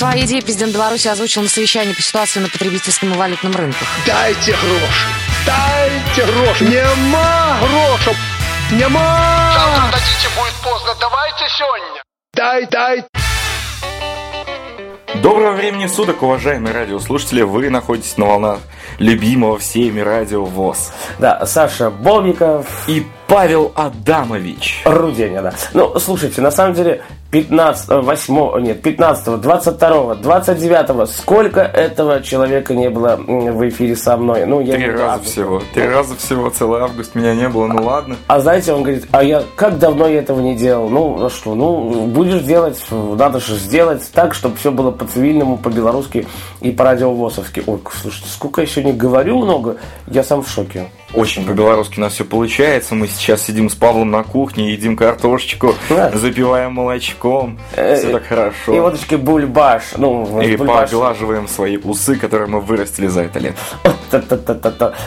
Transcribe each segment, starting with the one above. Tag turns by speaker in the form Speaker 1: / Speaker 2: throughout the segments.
Speaker 1: Свои идеи президент Беларуси озвучил на совещании по ситуации на потребительском и валютном рынках.
Speaker 2: Дайте гроши! Дайте гроши! Нема грошей! Нема!
Speaker 3: Завтра дадите, будет поздно. Давайте сегодня.
Speaker 2: Дай, дай!
Speaker 4: Доброго времени суток, уважаемые радиослушатели! Вы находитесь на волнах любимого всеми радио ВОЗ.
Speaker 5: Да, Саша Бобиков
Speaker 4: И Павел Адамович.
Speaker 5: Руденя, да. Ну, слушайте, на самом деле, 15, 8, нет, 15, 22, 29, сколько этого человека не было в эфире со мной? Ну, я
Speaker 4: Три
Speaker 5: не
Speaker 4: раза
Speaker 5: знаю.
Speaker 4: всего. Три раза всего. Целый август меня не было. Ну ладно.
Speaker 5: А знаете, он говорит, а я как давно я этого не делал? Ну, ну что, ну, будешь делать, надо же сделать так, чтобы все было по-цивильному, по-белорусски и по-радиовосовски. Ой, слушайте, сколько я сегодня говорю много, я сам в шоке.
Speaker 4: Очень по-белорусски у нас все получается. Мы сейчас сидим с Павлом на кухне, едим картошечку,
Speaker 5: Да.
Speaker 4: запиваем молочком.
Speaker 5: Э,
Speaker 4: Все так хорошо.
Speaker 5: И водочки бульбаш. Ну,
Speaker 4: И
Speaker 5: бульбаш.
Speaker 4: поглаживаем свои усы, которые мы вырастили за это лето.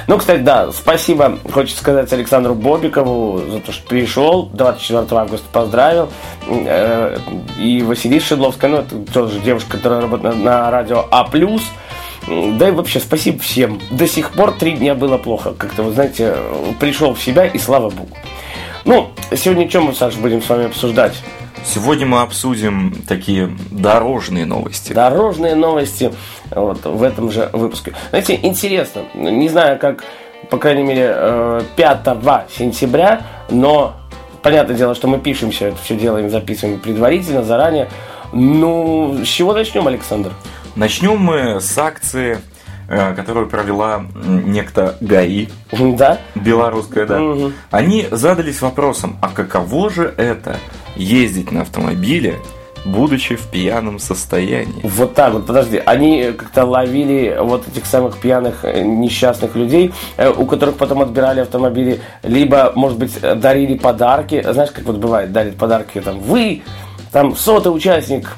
Speaker 5: Ну, кстати, да, спасибо, хочется сказать Александру Бобикову за то, что пришел, 24 августа поздравил. Э, И Василиса Шедловская, ну, это тоже девушка, которая работает на радио А+. Да и вообще спасибо всем. До сих пор три дня было плохо. Как-то, вы знаете, пришел в себя и слава богу. Ну, сегодня что мы, Саша, будем с вами обсуждать?
Speaker 4: Сегодня мы обсудим такие дорожные новости.
Speaker 5: Дорожные новости вот, в этом же выпуске. Знаете, интересно, не знаю, как, по крайней мере, э, 5 сентября, но понятное дело, что мы пишем все это, все делаем, записываем предварительно, заранее. Ну, с чего начнем, Александр?
Speaker 4: Начнем мы с акции, э, которую провела некто ГАИ,
Speaker 5: Да?
Speaker 4: белорусская, да.
Speaker 5: Мгм.
Speaker 4: Они задались вопросом, а каково же это ездить на автомобиле, будучи в пьяном состоянии?
Speaker 5: Вот так вот, подожди, они как-то ловили вот этих самых пьяных э, несчастных людей, э, у которых потом отбирали автомобили, либо, может быть, дарили подарки. Знаешь, как вот бывает, дарят подарки там вы, там сотый участник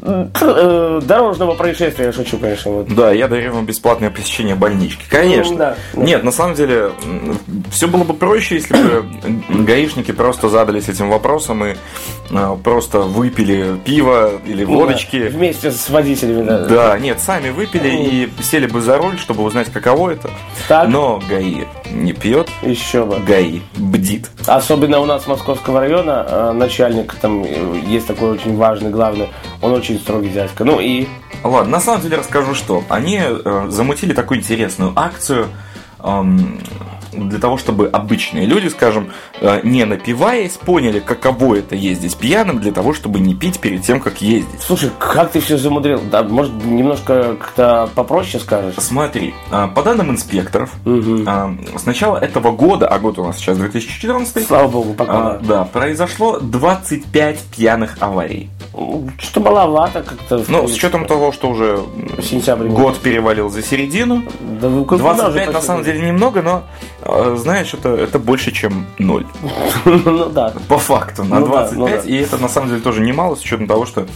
Speaker 5: э, дорожного происшествия, я шучу, конечно, вот.
Speaker 4: Да, я дарю вам бесплатное посещение больнички. Конечно.
Speaker 5: Ну, да.
Speaker 4: Нет, на самом деле, все было бы проще, если бы гаишники просто задались этим вопросом и э, просто выпили пиво или водочки.
Speaker 5: Да, Вместе с водителями, да.
Speaker 4: Да, нет, сами выпили и сели бы за руль, чтобы узнать, каково это.
Speaker 5: Так.
Speaker 4: Но ГАИ не пьет,
Speaker 5: Еще бы.
Speaker 4: ГАИ бдит.
Speaker 5: Особенно у нас Московского района э, начальник, там э, есть такой очень важный, главный, он очень строгий дядька. Ну и
Speaker 4: Ладно, на самом деле расскажу, что они э, замутили такую интересную акцию эм, для того, чтобы обычные люди, скажем, э, не напиваясь, поняли, каково это ездить пьяным, для того, чтобы не пить перед тем, как ездить.
Speaker 5: Слушай, как ты все замудрил? Да, может, немножко как-то попроще скажешь?
Speaker 4: Смотри, э, по данным инспекторов, э, с начала этого года, а год у нас сейчас 2014,
Speaker 5: Слава богу, пока.
Speaker 4: а, да, произошло 25 пьяных аварий.
Speaker 5: Что маловато как-то.
Speaker 4: Ну, с учетом того, что уже
Speaker 5: Сентябрь.
Speaker 4: год перевалил за середину,
Speaker 5: Да вы куда
Speaker 4: 25
Speaker 5: уже
Speaker 4: на самом деле немного, но знаешь, это, это больше, чем 0.
Speaker 5: Ну да.
Speaker 4: По факту, на
Speaker 5: Ну да,
Speaker 4: 25.
Speaker 5: ну да.
Speaker 4: И это на самом деле тоже немало, с учетом того, что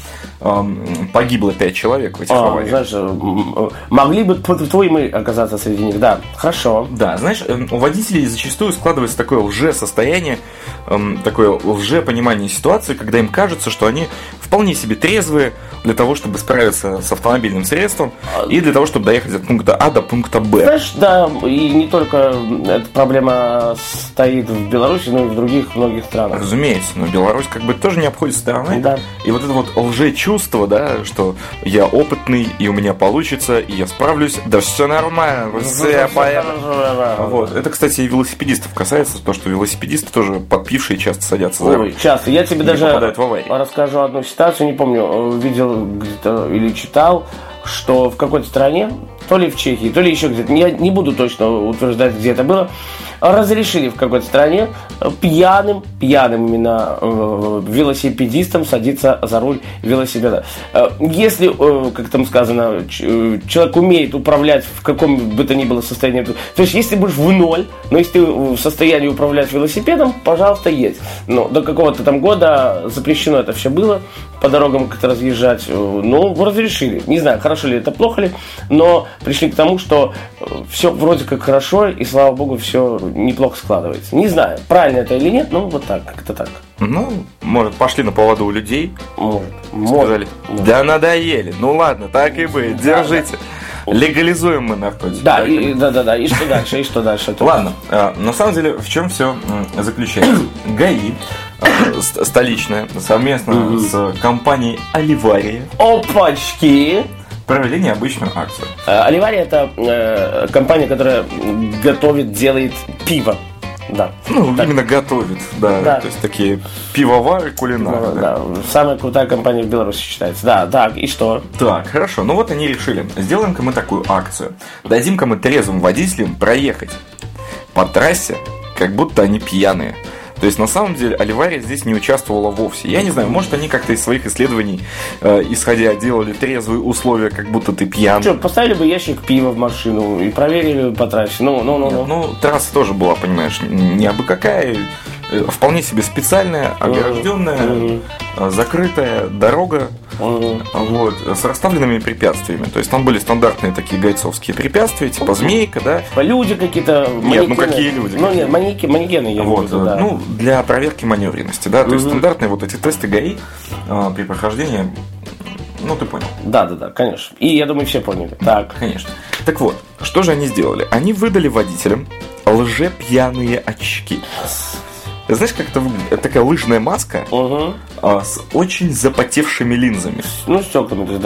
Speaker 4: эм, погибло 5 человек в этих
Speaker 5: А,
Speaker 4: авариях.
Speaker 5: знаешь, м, м, могли бы твои мы оказаться среди них, да. Хорошо.
Speaker 4: Да, знаешь, эм, у водителей зачастую складывается такое лже-состояние, эм, такое лже-понимание ситуации, когда им кажется, что они вполне себе трезвые для того, чтобы справиться с автомобильным средством и для того, чтобы доехать от пункта А до пункта Б.
Speaker 5: Знаешь, да, и не только эта проблема стоит в Беларуси, но и в других многих странах.
Speaker 4: Разумеется, но Беларусь как бы тоже не обходит стороной.
Speaker 5: Да.
Speaker 4: И вот это вот лже-чувство, да, что я опытный, и у меня получится, и я справлюсь, да все нормально, все, я поеду. Вот. Это, кстати, и велосипедистов касается, то, что велосипедисты тоже подпившие часто садятся за руль.
Speaker 5: Часто. Я тебе даже расскажу одну ситуацию, не помню, э, видел где-то или читал, что в какой-то стране, то ли в Чехии, то ли еще где-то, я не буду точно утверждать, где это было, разрешили в какой-то стране э, пьяным, пьяным именно э, велосипедистам садиться за руль велосипеда. Э, Если, э, как там сказано, ч- э, человек умеет управлять в каком бы то ни было состоянии, то есть если будешь в ноль, но если ты в состоянии управлять велосипедом, пожалуйста, едь. Но до какого-то там года запрещено это все было, по дорогам как-то разъезжать. Ну, разрешили. Не знаю, хорошо ли это, плохо ли, но пришли к тому, что все вроде как хорошо, и слава богу, все неплохо складывается. Не знаю, правильно это или нет, но вот так, как-то так.
Speaker 4: Ну, может, пошли на поводу у людей,
Speaker 5: Может.
Speaker 4: сказали,
Speaker 5: Может.
Speaker 4: да надоели, ну ладно, так и быть, держите. Легализуем мы наркотики.
Speaker 5: Да,
Speaker 4: Так
Speaker 5: и, да, да, да. И что дальше? И что дальше?
Speaker 4: Ладно, а, на самом деле, в чем все заключается? ГАИ, а, ст- столичная, совместно с компанией Оливария
Speaker 5: Опачки!
Speaker 4: Провели необычную акцию.
Speaker 5: Э, Оливария это э, компания, которая готовит, делает пиво. Да.
Speaker 4: Ну,
Speaker 5: Так.
Speaker 4: именно готовит, да,
Speaker 5: Да.
Speaker 4: то есть такие пивовары, кулинары.
Speaker 5: Да,
Speaker 4: да.
Speaker 5: да. Самая крутая компания в Беларуси считается. Да, так, и что?
Speaker 4: Так, хорошо. Ну вот они решили. Сделаем-ка мы такую акцию. Дадим-ка мы трезвым водителям проехать по трассе, как будто они пьяные. То есть, на самом деле, Оливария здесь не участвовала вовсе. Я не знаю, может, они как-то из своих исследований, э, исходя, делали трезвые условия, как будто ты пьян.
Speaker 5: Что, поставили бы ящик пива в машину и проверили по трассе. Ну, ну, ну, ну.
Speaker 4: Ну, трасса тоже была, понимаешь, не абы какая, э, вполне себе специальная, огражденная, э, закрытая дорога. Вот, с расставленными препятствиями. То есть там были стандартные такие гайцовские препятствия, типа змейка, да.
Speaker 5: Типа Люди какие-то, манекены.
Speaker 4: ну какие люди?
Speaker 5: Ну, нет, манеки, манекены, я
Speaker 4: Вот,
Speaker 5: виду, да.
Speaker 4: ну, для проверки маневренности, да, то есть стандартные вот эти тесты ГАИ э, при прохождении, ну, ты понял,
Speaker 5: Да, да, да, конечно. И я думаю, все поняли. Так.
Speaker 4: конечно. Так вот, что же они сделали? Они выдали водителям лже-пьяные очки. Знаешь, как это выглядит? Это такая лыжная маска
Speaker 5: Угу.
Speaker 4: а, с очень запотевшими линзами.
Speaker 5: Ну, стеклами, то есть,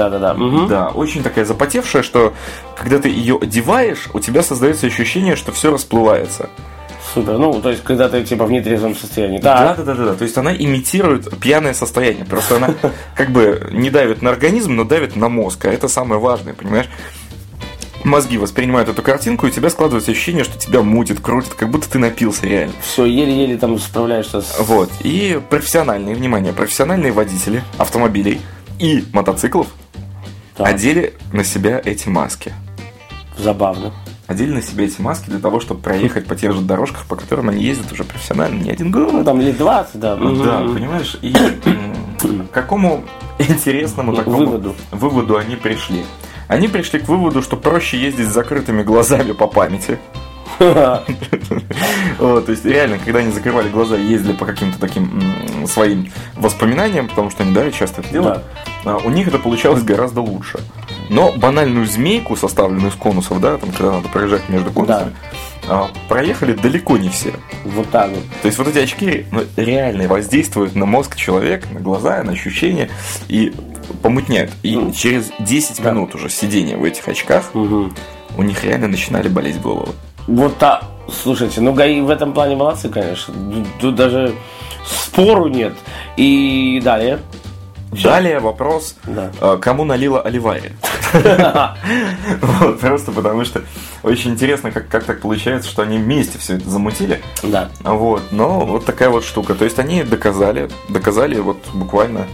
Speaker 5: да,
Speaker 4: очень такая запотевшая, что когда ты ее одеваешь, у тебя создается ощущение, что все расплывается.
Speaker 5: Супер. Ну, то есть, когда ты типа в нетрезвом состоянии.
Speaker 4: Да, да, да, да, да. То есть она имитирует пьяное состояние. Просто она как бы не давит на организм, но давит на мозг. А это самое важное, понимаешь? Мозги воспринимают эту картинку, и у тебя складывается ощущение, что тебя мутит, крутит, как будто ты напился реально.
Speaker 5: Все, еле-еле там справляешься с...
Speaker 4: Вот. И профессиональные, внимание, профессиональные водители автомобилей и мотоциклов
Speaker 5: Так,
Speaker 4: одели на себя эти маски.
Speaker 5: Забавно.
Speaker 4: Одели на себя эти маски для того, чтобы проехать по тех же дорожках, по которым они ездят уже профессионально не один год.
Speaker 5: Ну, там лет 20, да.
Speaker 4: Да, понимаешь, и к какому интересному такому
Speaker 5: Выводу.
Speaker 4: выводу они пришли? Они пришли к выводу, что проще ездить с закрытыми глазами по памяти. Вот, то есть реально, когда они закрывали глаза и ездили по каким-то таким своим воспоминаниям, потому что они, да, часто это делают, а, у них это получалось гораздо лучше. Но банальную змейку, составленную из конусов, да, там, когда надо проезжать между конусами, а, проехали далеко не все.
Speaker 5: Вот так вот.
Speaker 4: То есть вот эти очки ну, реально воздействуют на мозг человека, на глаза, на ощущения и помутняют. И
Speaker 5: Ну,
Speaker 4: через 10
Speaker 5: да.
Speaker 4: минут уже сидения в этих очках
Speaker 5: Мгм.
Speaker 4: у них реально начинали болеть головы.
Speaker 5: Вот так. Слушайте, ну ГАИ в этом плане молодцы, конечно. Тут- даже спору нет. И далее.
Speaker 4: Далее вопрос,
Speaker 5: Да.
Speaker 4: э, кому налила Оливария. Вот, Просто потому что очень интересно, как так получается, что они вместе все это замутили.
Speaker 5: Да.
Speaker 4: Вот, но вот такая вот штука. То есть они доказали, доказали вот буквально,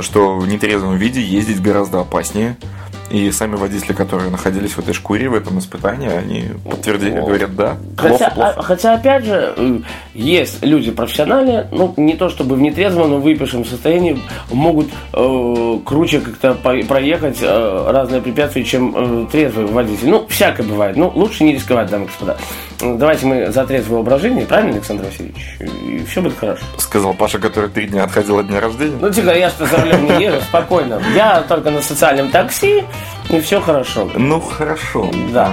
Speaker 4: что в нетрезвом виде ездить гораздо опаснее. И сами водители, которые находились в этой шкуре, в этом испытании, они подтвердили, говорят, да,
Speaker 5: Хотя,
Speaker 4: плохо, плохо.
Speaker 5: а- хотя, опять же, есть люди профессиональные, ну, не то чтобы в нетрезвом, но в выпившем состоянии могут э, круче как-то проехать э, разные препятствия, чем э, трезвый водитель. Ну, всякое бывает. Ну, лучше не рисковать, дамы и господа. Давайте мы за трезвый образ жизни, правильно, Александр Васильевич? И все будет хорошо.
Speaker 4: Сказал Паша, который три дня отходил от дня рождения.
Speaker 5: Ну, типа, я что за рулем не езжу, спокойно. Я только на социальном такси, и все хорошо.
Speaker 4: Ну, хорошо.
Speaker 5: Да.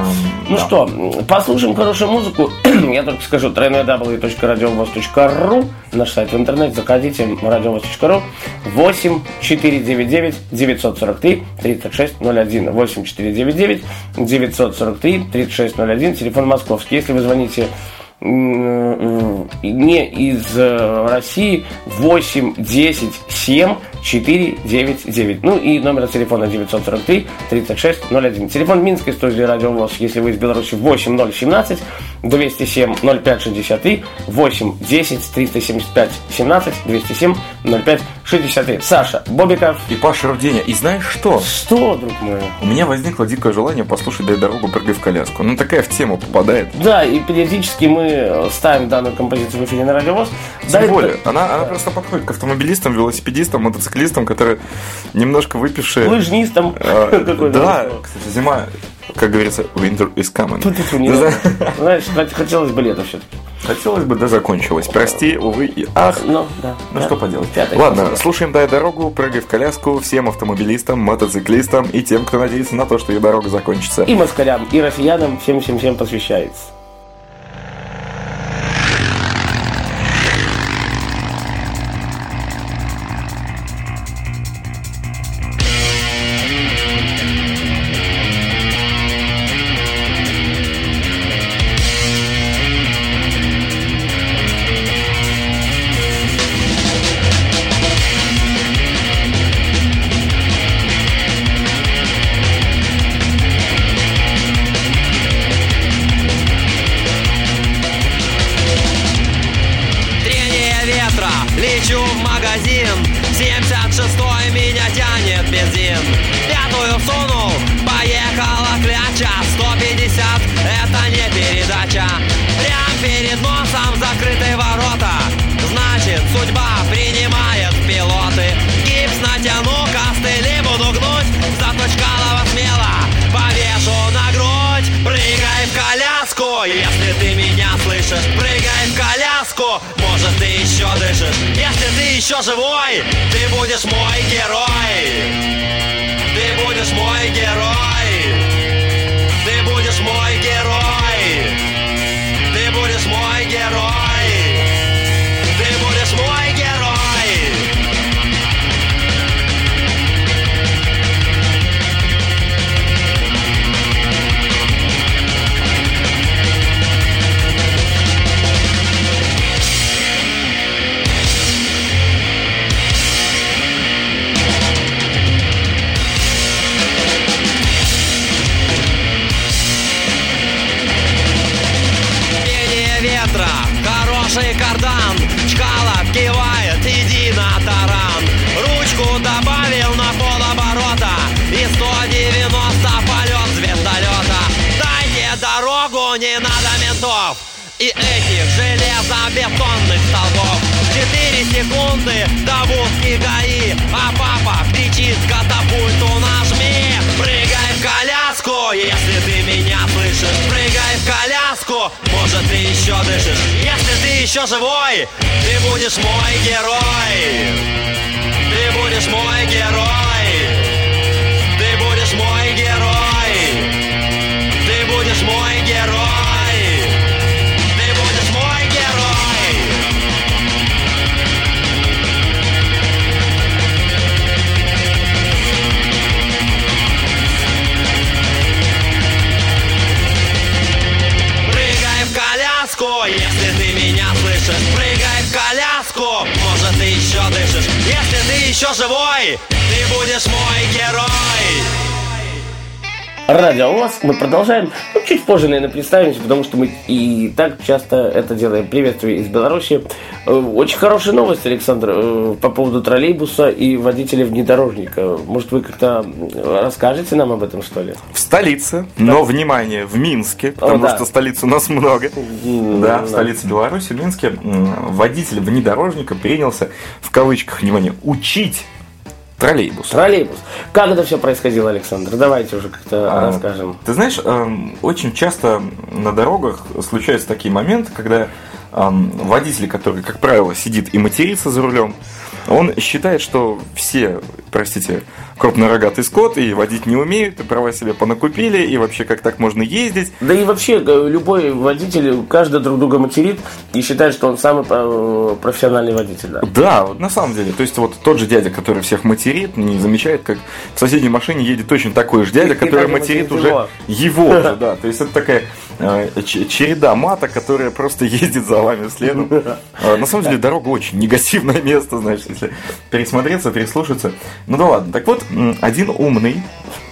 Speaker 5: Ну
Speaker 4: да.
Speaker 5: что, послушаем хорошую музыку. Я только скажу www.radiovoz.ru Наш сайт в интернете. Заходите radiovoz.ru 8 499 943 3601 8 499 943 3601 Телефон московский. Если вы звоните м, не из э, России 8 10 7 4 9 9. Ну и номер телефона 943 36 01. Телефон Минской студии Радиовоз, если вы из Беларуси 8 017 207 05 63 8 10 375 17 207 05 63. Саша Бобиков.
Speaker 4: И Паша Руденя. И знаешь что?
Speaker 5: Что, друг мой?
Speaker 4: У меня возникло дикое желание послушать «Дай дорогу, прыгай в коляску». Ну, такая в тему попадает.
Speaker 5: Да, и периодически мы ставим данную композицию в эфире на Радиовоз.
Speaker 4: Тем более, она, она просто подходит к автомобилистам, велосипедистам, мотоциклистам, которые немножко выпившие.
Speaker 5: Лыжнистом.
Speaker 4: Э,
Speaker 5: Какой
Speaker 4: Да, кстати, зима, как говорится, winter is coming.
Speaker 5: Надо. Знаешь, хотелось бы лето все-таки.
Speaker 4: Хотелось бы, да закончилось. Прости, увы и ах.
Speaker 5: Ну, да.
Speaker 4: Ну
Speaker 5: да.
Speaker 4: что поделать.
Speaker 5: Пятый
Speaker 4: Ладно, слушаем «Дай дорогу», прыгай в коляску всем автомобилистам, мотоциклистам и тем, кто надеется на то, что ее дорога закончится.
Speaker 5: И москалям, и россиянам, всем-всем-всем посвящается.
Speaker 6: Перед носом закрытые ворота. Значит, судьба принимает пилоты. Гипс натяну, костыли буду гнуть Зато Чкалова смело повешу на грудь. Прыгай в коляску, если ты меня слышишь. Прыгай в коляску, может ты еще дышишь. Если ты еще живой, ты будешь мой герой. Ты будешь мой герой еще живой, ты будешь мой герой. Ты будешь мой герой будешь мой герой
Speaker 5: Радио ВОЗ. Мы продолжаем. Ну, чуть позже, наверное, представимся, потому что мы и так часто это делаем. Приветствую из Беларуси. Э, Очень хорошая новость, Александр, э, по поводу троллейбуса и водителя внедорожника. Может, вы как-то расскажете нам об этом, что ли?
Speaker 4: В столице, но, внимание, в Минске, потому
Speaker 5: да.
Speaker 4: что столиц у нас много. Да,
Speaker 5: да.
Speaker 4: в столице Беларуси, в Минске, водитель внедорожника принялся, в кавычках, внимание, учить троллейбус.
Speaker 5: Троллейбус. Как это все происходило, Александр? Давайте уже как-то
Speaker 4: А,
Speaker 5: расскажем.
Speaker 4: Ты знаешь, эм, очень часто на дорогах случаются такие моменты, когда эм, водитель, который, как правило, сидит и матерится за рулем, он считает, что все, простите, крупнорогатый скот и водить не умеют, и права себе понакупили, и вообще как так можно ездить.
Speaker 5: Да и вообще, э, любой водитель, каждый друг друга материт и считает, что он самый э, профессиональный водитель. Да.
Speaker 4: Да, на самом деле. То есть вот тот же дядя, который всех материт, не замечает, как в соседней машине едет точно такой же дядя,
Speaker 5: И
Speaker 4: который материт
Speaker 5: материт
Speaker 4: уже
Speaker 5: его.
Speaker 4: его же, да. То есть это такая э, череда мата, которая просто ездит за вами следом. На самом деле дорога очень негативное место, знаешь, если пересмотреться, переслушаться. Ну да ладно. Так вот, один умный,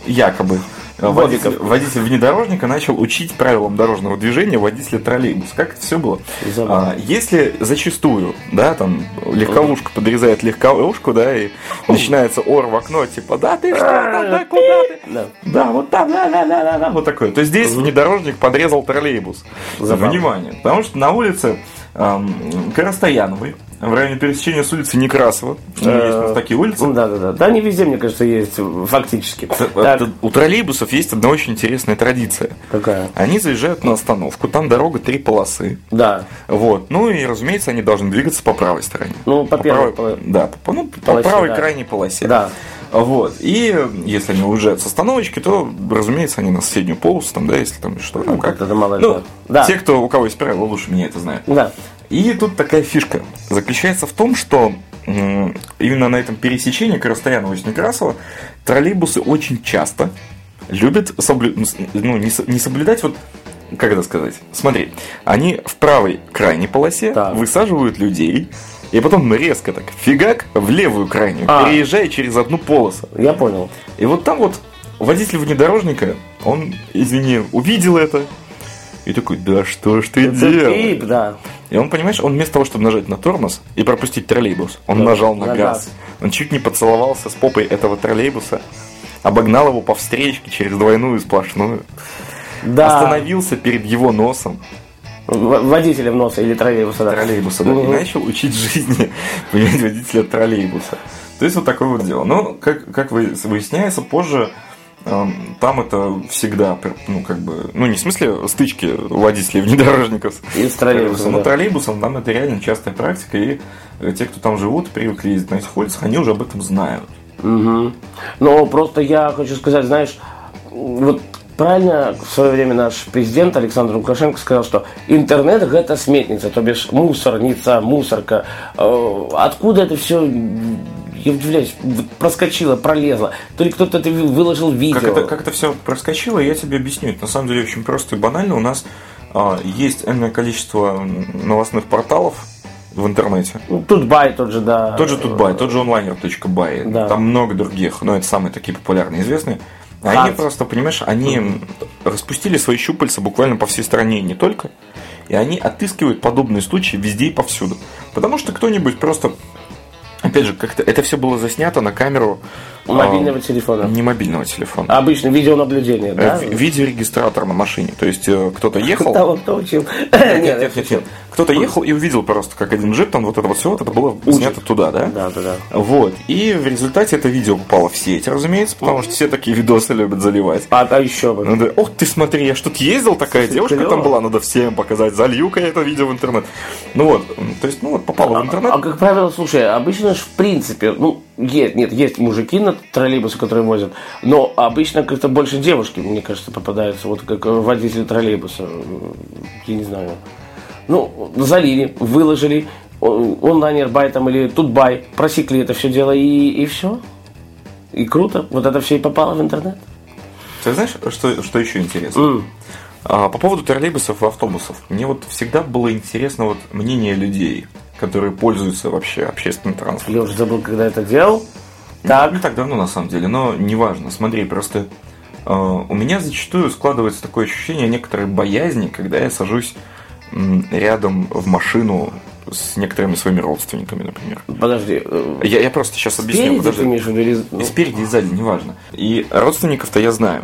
Speaker 4: якобы, э, водитель, водитель внедорожника начал учить правилам дорожного движения водителя троллейбуса. Как это все было?
Speaker 5: Забавно.
Speaker 4: А, если зачастую, да, там легковушка подрезает легковушку, да, и начинается ор в окно, типа, да ты что, там, да, куда ты?
Speaker 5: Да.
Speaker 4: Да, вот там, да, да, да, да, да, вот такое. То здесь внедорожник подрезал троллейбус.
Speaker 5: Забавно.
Speaker 4: Внимание, потому что на улице эм, Коростаяновой в районе пересечения с улицы Некрасова. Ну, Есть такие улицы.
Speaker 5: Ну, да, да, да. Да, они везде, мне кажется, есть, фактически.
Speaker 4: Это- У троллейбусов есть одна очень интересная традиция.
Speaker 5: какая?
Speaker 4: Они заезжают на остановку, там дорога три полосы.
Speaker 5: Да.
Speaker 4: Вот. Ну и, разумеется, они должны двигаться по правой стороне.
Speaker 5: Ну, по первой
Speaker 4: правой, Да, по, ну, по правой
Speaker 5: да.
Speaker 4: крайней полосе.
Speaker 5: Да.
Speaker 4: Вот. И если они уезжают с остановочки, то, разумеется, они на соседнюю полосу, там, да, если там что там как.
Speaker 5: как-то, да, мало ли
Speaker 4: ну.
Speaker 5: Да.
Speaker 4: те, кто, у кого есть правила, лучше меня это знают.
Speaker 5: Да.
Speaker 4: И тут такая фишка заключается в том, что именно на этом пересечении Красноярного и Некрасова троллейбусы очень часто любят соблю- ну, не, со- не соблюдать вот как это сказать? Смотри, они в правой крайней полосе
Speaker 5: Так.
Speaker 4: высаживают людей, и потом резко так фигак в левую крайнюю,
Speaker 5: А.
Speaker 4: переезжая через одну полосу.
Speaker 5: Я понял.
Speaker 4: И вот там вот водитель внедорожника, он, извини, увидел это и такой, да что ж ты
Speaker 5: Это
Speaker 4: делаешь?
Speaker 5: пип, да.
Speaker 4: И он, понимаешь, он вместо того, чтобы нажать на тормоз и пропустить троллейбус, он
Speaker 5: Да,
Speaker 4: нажал на,
Speaker 5: на
Speaker 4: газ.
Speaker 5: газ.
Speaker 4: Он чуть не поцеловался с попой этого троллейбуса, обогнал его по встречке через двойную сплошную,
Speaker 5: Да.
Speaker 4: остановился перед его носом
Speaker 5: В- Водителя в носа или троллейбуса, да.
Speaker 4: троллейбуса, да, и
Speaker 5: Мгм.
Speaker 4: начал учить жизни, понимаете, водителя троллейбуса. То есть вот такое вот дело. Но, как, как вы- выясняется, позже там это всегда, ну, как бы, ну, не в смысле стычки водителей внедорожников
Speaker 5: И с троллейбусом,
Speaker 4: но
Speaker 5: да.
Speaker 4: троллейбусом там это реально частая практика, и э, те, кто там живут, привыкли ездить на этих улицах, они уже об этом знают.
Speaker 5: Мгм. Но просто я хочу сказать, знаешь, вот правильно в свое время наш президент Александр Лукашенко сказал, что интернет это сметница, то бишь мусорница, мусорка. Э, Откуда это все, я удивляюсь, вот проскочило, пролезло? То ли кто-то это вы- выложил видео.
Speaker 4: Как это, как это все проскочило, я тебе объясню. Это на самом деле очень просто и банально. У нас а, есть энное количество новостных порталов в интернете.
Speaker 5: Ну, Тут бай тот же, да.
Speaker 4: Тот же Тутбай, тот же онлайнер.бай,
Speaker 5: Да.
Speaker 4: там много других, но это самые такие популярные, известные. Они
Speaker 5: Хат.
Speaker 4: просто, понимаешь, они распустили свои щупальца буквально по всей стране и не только. И они отыскивают подобные случаи везде и повсюду. Потому что кто-нибудь просто, опять же, как-то это все было заснято на камеру
Speaker 5: Мобильного
Speaker 4: а,
Speaker 5: телефона.
Speaker 4: не мобильного телефона.
Speaker 5: Обычно видеонаблюдение, да?
Speaker 4: Э, ви- Видеорегистратор на машине. То есть э, кто-то ехал.
Speaker 5: Того, кто учил.
Speaker 4: Нет, нет, нет, нет. Кто-то ехал и увидел просто, как один джип, там вот это вот все, вот это было снято туда, да?
Speaker 5: Да, да, да.
Speaker 4: Вот. И в результате это видео попало в сеть, разумеется, потому что все такие видосы любят заливать.
Speaker 5: А, а еще бы.
Speaker 4: Ох ты смотри, я что-то ездил, такая девушка там была, надо всем показать, залью-ка я это видео в интернет. Ну вот, то есть, ну вот попало в интернет.
Speaker 5: А, как правило, слушай, обычно же в принципе, ну, есть, нет, есть мужики на троллейбусы, которые возят, но обычно как-то больше девушки, мне кажется, попадаются, вот как водители троллейбуса, я не знаю. Ну, залили, выложили, о- онлайнер бай там или тут бай, просекли это все дело и, и все. И круто, вот это все и попало в интернет.
Speaker 4: Ты знаешь, что, что еще интересно?
Speaker 5: М.
Speaker 4: А, по поводу троллейбусов и автобусов. Мне вот всегда было интересно вот мнение людей, которые пользуются вообще общественным транспортом.
Speaker 5: Я уже забыл, когда это делал. Так,
Speaker 4: Не так давно, на самом деле, но неважно. Смотри, просто э, у меня зачастую складывается такое ощущение некоторой боязни, когда я сажусь рядом в машину с некоторыми своими родственниками, например.
Speaker 5: подожди. э,
Speaker 4: Я, я просто сейчас объясню.
Speaker 5: Спереди
Speaker 4: подожди.
Speaker 5: ты имеешь в виду или-
Speaker 4: И
Speaker 5: ну,
Speaker 4: спереди, и сзади, неважно. И родственников-то я знаю.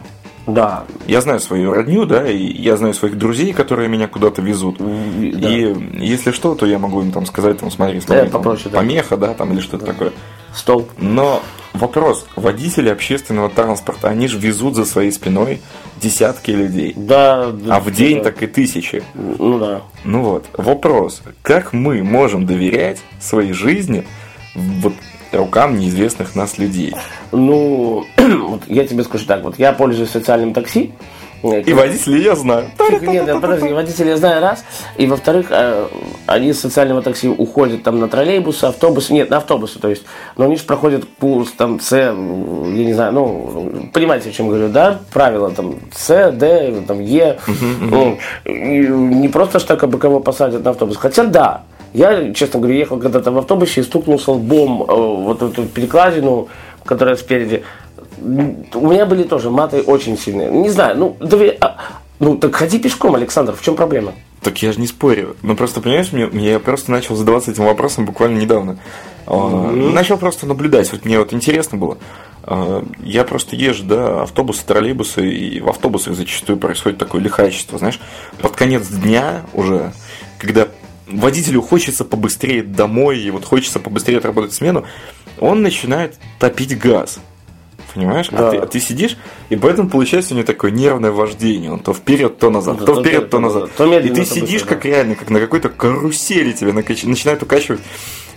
Speaker 5: Да,
Speaker 4: Я знаю свою родню, да, и я знаю своих друзей, которые меня куда-то везут.
Speaker 5: да.
Speaker 4: И если что, то я могу им там сказать, там, смотри, смотри, там,
Speaker 5: попроще, да.
Speaker 4: помеха, да, там, или что-то такое.
Speaker 5: стол.
Speaker 4: Но вопрос, водители общественного транспорта, они же везут за своей спиной десятки людей.
Speaker 5: Да, да,
Speaker 4: А в день
Speaker 5: да.
Speaker 4: так и тысячи.
Speaker 5: Ну да.
Speaker 4: Ну вот, вопрос, как мы можем доверять своей жизни вот рукам неизвестных нас людей?
Speaker 5: Ну, вот я тебе скажу так, вот я пользуюсь социальным такси.
Speaker 4: И водителей я знаю.
Speaker 5: Нет, подожди, водителя я знаю раз. И во-вторых, э, они с социального такси уходят там на троллейбусы, автобусы, нет, на автобусы, то есть, но они же проходят курс там С, я не знаю, ну, понимаете, о чем говорю, да, правила там С, Д, там Е, Ну, не просто ж так, абы кого посадят на автобус, хотя да, я, честно говоря, ехал когда-то в автобусе и стукнулся лбом э, вот эту перекладину, которая спереди. У меня были тоже маты очень сильные. Не знаю, ну, дове- а, ну так ходи пешком, Александр, в чем проблема?
Speaker 4: Так я же не спорю. Ну просто, понимаешь, мне, я просто начал задаваться этим вопросом буквально недавно. А, Начал просто наблюдать. Вот мне вот интересно было. А, Я просто езжу, да, автобусы, троллейбусы, и в автобусах зачастую происходит такое лихачество, знаешь, под конец дня уже, когда водителю хочется побыстрее домой, и вот хочется побыстрее отработать смену, он начинает топить газ. Понимаешь?
Speaker 5: Да.
Speaker 4: А, ты, а ты сидишь, и поэтому получается у него такое нервное вождение. Он то вперед, то назад,
Speaker 5: Да,
Speaker 4: то
Speaker 5: то
Speaker 4: вперед, то назад.
Speaker 5: То
Speaker 4: и ты сидишь
Speaker 5: быстро,
Speaker 4: как реально, как на какой-то карусели тебя накач- начинает укачивать.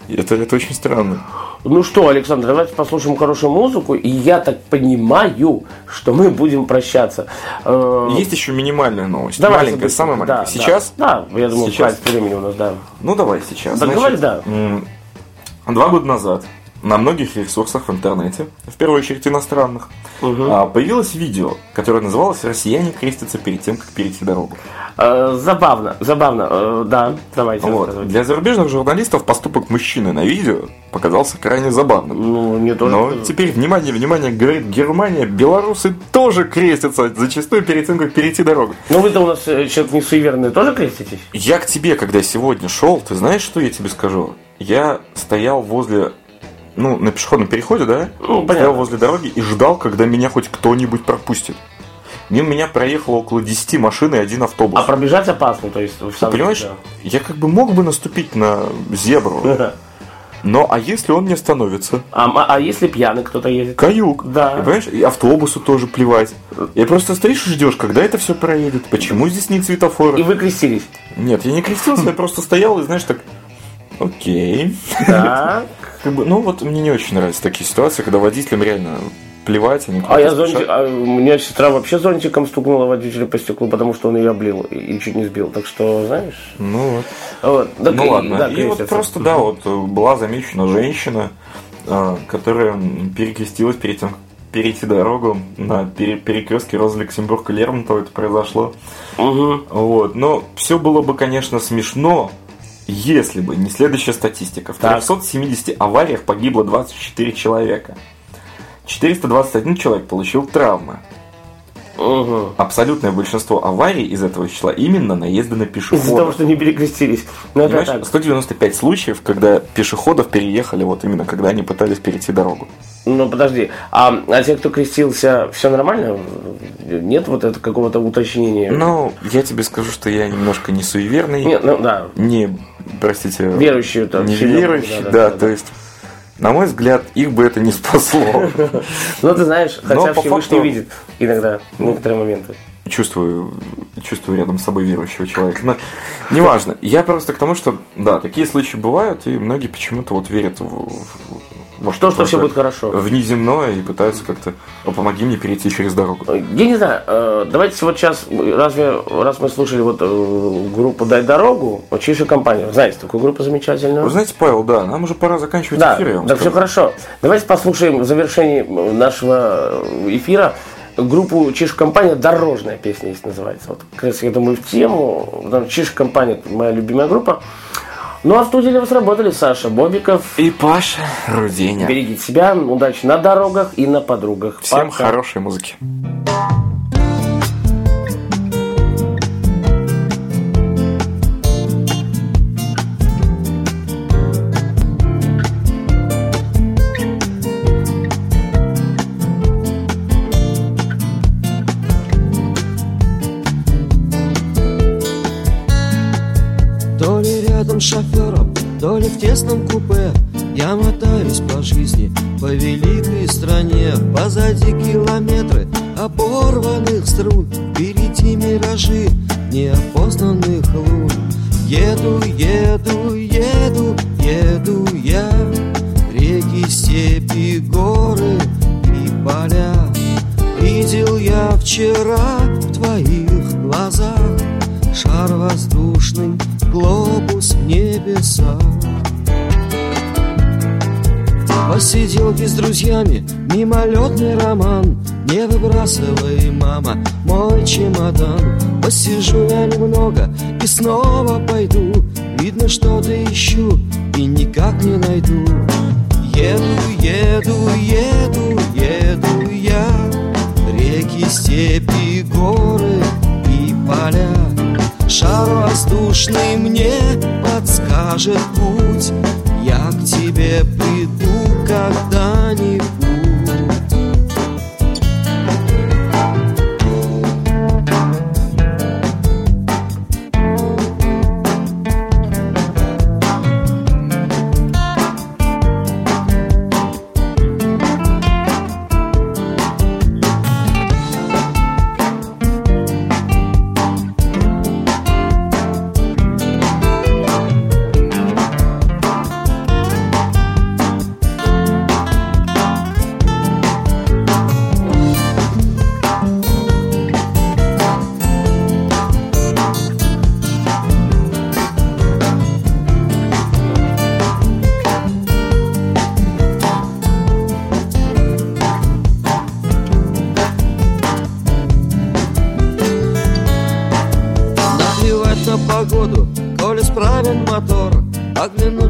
Speaker 4: Это, это очень странно.
Speaker 5: Ну что, Александр, давайте послушаем хорошую музыку, и я так понимаю, что мы будем прощаться. Э,
Speaker 4: Есть еще минимальная новость.
Speaker 5: давай,
Speaker 4: маленькая,
Speaker 5: быстренько.
Speaker 4: самая маленькая.
Speaker 5: Да,
Speaker 4: сейчас?
Speaker 5: Да, Да, я думаю,
Speaker 4: Сейчас.
Speaker 5: времени у нас, да.
Speaker 4: Ну давай сейчас.
Speaker 5: Да, говори, да.
Speaker 4: Два года назад на многих ресурсах в интернете, в первую очередь иностранных, а, появилось видео, которое называлось «Россияне крестятся перед тем, как перейти дорогу».
Speaker 5: Э, забавно, забавно, э, да, давайте
Speaker 4: Вот. Для зарубежных журналистов поступок мужчины на видео показался крайне забавным.
Speaker 5: Ну, не то,
Speaker 4: Но теперь, внимание, внимание, говорит Германия, белорусы тоже крестятся, зачастую перед тем, как перейти дорогу.
Speaker 5: Ну вы-то у нас э, человек не суеверный, тоже креститесь?
Speaker 4: Я к тебе, когда сегодня шел, ты знаешь, что я тебе скажу? Я стоял возле, ну, на пешеходном переходе, да?
Speaker 5: Ну.
Speaker 4: Стоял возле дороги и ждал, когда меня хоть кто-нибудь пропустит. Мимо меня проехало около 10 машин и один автобус.
Speaker 5: А пробежать опасно, то есть... в самом-
Speaker 4: понимаешь,
Speaker 5: да.
Speaker 4: я как бы мог бы наступить на зебру, но а если он не остановится?
Speaker 5: А, а если пьяный кто-то едет?
Speaker 4: Каюк.
Speaker 5: Да.
Speaker 4: И, понимаешь, и автобусу тоже плевать. И просто стоишь и ждешь, когда это все проедет. Почему здесь не светофоры?
Speaker 5: И вы крестились?
Speaker 4: Нет, я не крестился, я просто стоял и, знаешь, так... Окей.
Speaker 5: Да.
Speaker 4: Как бы, ну вот мне не очень нравятся такие ситуации, когда водителям реально плевать, они
Speaker 5: А я зонтик, а у меня сестра вообще зонтиком стукнула водителя по стеклу, потому что он ее облил и, чуть не сбил. Так что, знаешь.
Speaker 4: Ну вот.
Speaker 5: Вот. Так
Speaker 4: Ну
Speaker 5: и-
Speaker 4: ладно.
Speaker 5: да,
Speaker 4: и вот
Speaker 5: крестятся.
Speaker 4: просто, да, вот была замечена женщина, э, которая перекрестилась перед тем, перейти дорогу на пере- перекрестке Роза Люксембург и Лермонтова это произошло.
Speaker 5: Мгм.
Speaker 4: Вот. Но все было бы, конечно, смешно, если бы не следующая статистика. В
Speaker 5: Так.
Speaker 4: 370 авариях погибло 24 человека. 421 человек получил травмы.
Speaker 5: Мгм.
Speaker 4: Абсолютное большинство аварий из этого числа именно наезды на
Speaker 5: Из-за
Speaker 4: пешеходов.
Speaker 5: того, что не перекрестились. Ну,
Speaker 4: Понимаешь,
Speaker 5: так.
Speaker 4: 195 случаев, когда пешеходов переехали, вот именно когда они пытались перейти дорогу.
Speaker 5: Ну, подожди. А, а те, кто крестился, все нормально? Нет вот это какого-то уточнения?
Speaker 4: Но я тебе скажу, что я немножко не суеверный,
Speaker 5: Нет, ну да.
Speaker 4: не, простите,
Speaker 5: Верующие там.
Speaker 4: не
Speaker 5: сильно-
Speaker 4: верующий, да, то есть, на мой взгляд, их бы это не спасло.
Speaker 5: Ну, ты знаешь, хотя Всевышний видит иногда некоторые моменты.
Speaker 4: Чувствую, чувствую рядом с собой верующего человека. Но неважно. Я просто к тому, что, да, такие случаи бывают, и многие почему-то вот верят в, в- во
Speaker 5: То, что все будет хорошо.
Speaker 4: внеземное и пытаются как-то, «О, помоги мне перейти через дорогу.
Speaker 5: Я не знаю, э, давайте вот сейчас, разве, раз мы слушали вот э, группу «Дай дорогу», вот чья компания, знаете, такую группу замечательную?
Speaker 4: Вы знаете, Павел, да, нам уже пора заканчивать
Speaker 5: Да,
Speaker 4: эфир, вам
Speaker 5: так все
Speaker 4: скажу.
Speaker 5: хорошо. Давайте послушаем в завершении нашего эфира группу Чиж компания «Дорожная песня» есть называется. Вот, как раз, я думаю, в тему. Чиж компания моя любимая группа. Ну а в студии для вас работали Саша Бобиков.
Speaker 4: И Паша Руденя.
Speaker 5: Берегите себя, удачи на дорогах и на подругах.
Speaker 4: Всем
Speaker 5: Пока.
Speaker 4: хорошей музыки.
Speaker 7: Шофером, то ли в тесном купе. Я мотаюсь по жизни, по великой стране. Позади километры оборванных струн Впереди миражи неопознанных лун. Еду, еду, еду, еду я. Реки, степи, горы и поля. Видел я вчера в твоих глазах Шар воздушный, глобус в небесах Посиделки с друзьями, мимолетный роман Не выбрасывай, мама, мой чемодан. Посижу я немного и снова пойду. Видно, что-то ищу и никак не найду. Еду, еду, еду, еду я. Реки, степи, горы воздушный мне подскажет путь. Я к тебе приду когда-нибудь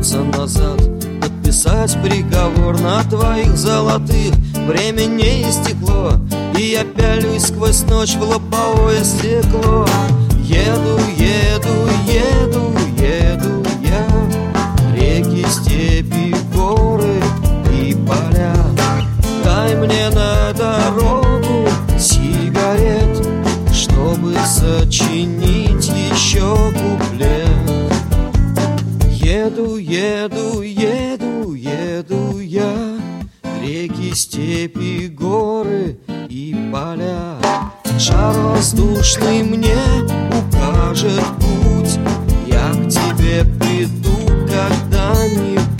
Speaker 7: Оглянуться назад, подписать приговор На твоих золотых. Время не истекло И я пялюсь сквозь ночь в лобовое стекло. Еду, еду, еду, еду я. Реки, степи, горы и поля. Дай мне на Еду, еду, еду, еду я. Реки, степи, горы и поля. Шар воздушный мне укажет путь. Я к тебе приду когда-нибудь